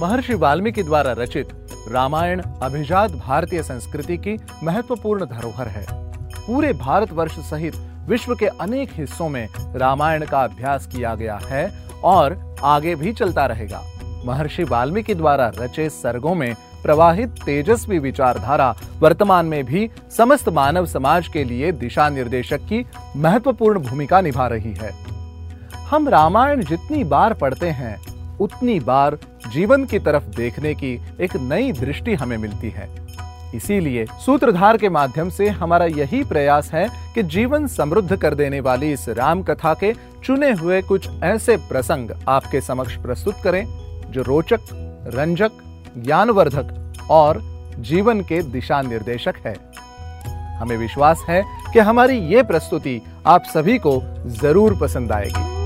महर्षि वाल्मीकि द्वारा रचित रामायण अभिजात भारतीय संस्कृति की महत्वपूर्ण धरोहर है। पूरे भारतवर्ष सहित विश्व के अनेक हिस्सों में रामायण का अभ्यास किया गया है और आगे भी चलता रहेगा। महर्षि वाल्मीकि द्वारा रचे सर्गों में प्रवाहित तेजस्वी विचारधारा वर्तमान में भी समस्त मानव समाज के लिए दिशा निर्देशक की महत्वपूर्ण भूमिका निभा रही है। हम रामायण जितनी बार पढ़ते हैं, उतनी बार जीवन की तरफ़ देखने की एक नई दृष्टि हमें मिलती है। इसीलिए सूत्रधार के माध्यम से हमारा यही प्रयास है कि जीवन समृद्ध कर देने वाली इस राम कथा के चुने हुए कुछ ऐसे प्रसंग आपके समक्ष प्रस्तुत करें, जो रोचक, रंजक, ज्ञानवर्धक और जीवन के दिशा निर्देशक है। हमें विश्वास है कि हमारी ये प्रस्तुति आप सभी को ज़रूर पसंद आएगी।